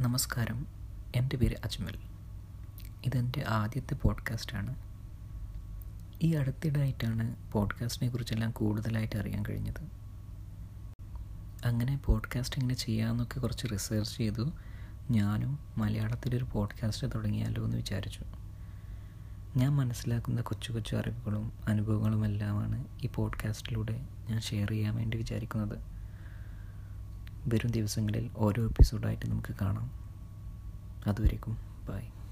നമസ്കാരം. എന്റെ പേര് അജ്മൽ. ഇതെന്റെ ആദ്യത്തെ പോഡ്കാസ്റ്റാണ്. ഈ അടുത്തിടായിട്ടാണ് പോഡ്കാസ്റ്റിനെ കുറിച്ചെല്ലാം കൂടുതലായിട്ട് അറിയാൻ കഴിഞ്ഞത്. അങ്ങനെ പോഡ്കാസ്റ്റ് എങ്ങനെ ചെയ്യാമെന്നൊക്കെ കുറച്ച് റിസർച്ച് ചെയ്തു. ഞാനും മലയാളത്തിലൊരു പോഡ്കാസ്റ്റ് തുടങ്ങിയാലോ എന്ന് വിചാരിച്ചു. ഞാൻ മനസ്സിലാക്കുന്ന കൊച്ചു കൊച്ചു അറിവുകളും അനുഭവങ്ങളും എല്ലാമാണ് ഈ പോഡ്കാസ്റ്റിലൂടെ ഞാൻ ഷെയർ ചെയ്യാൻ വേണ്ടി വിചാരിക്കുന്നത്. വരും ദിവസങ്ങളിൽ ഓരോ എപ്പിസോഡായിട്ട് നമുക്ക് കാണാം. അതുവരേക്കും ബൈ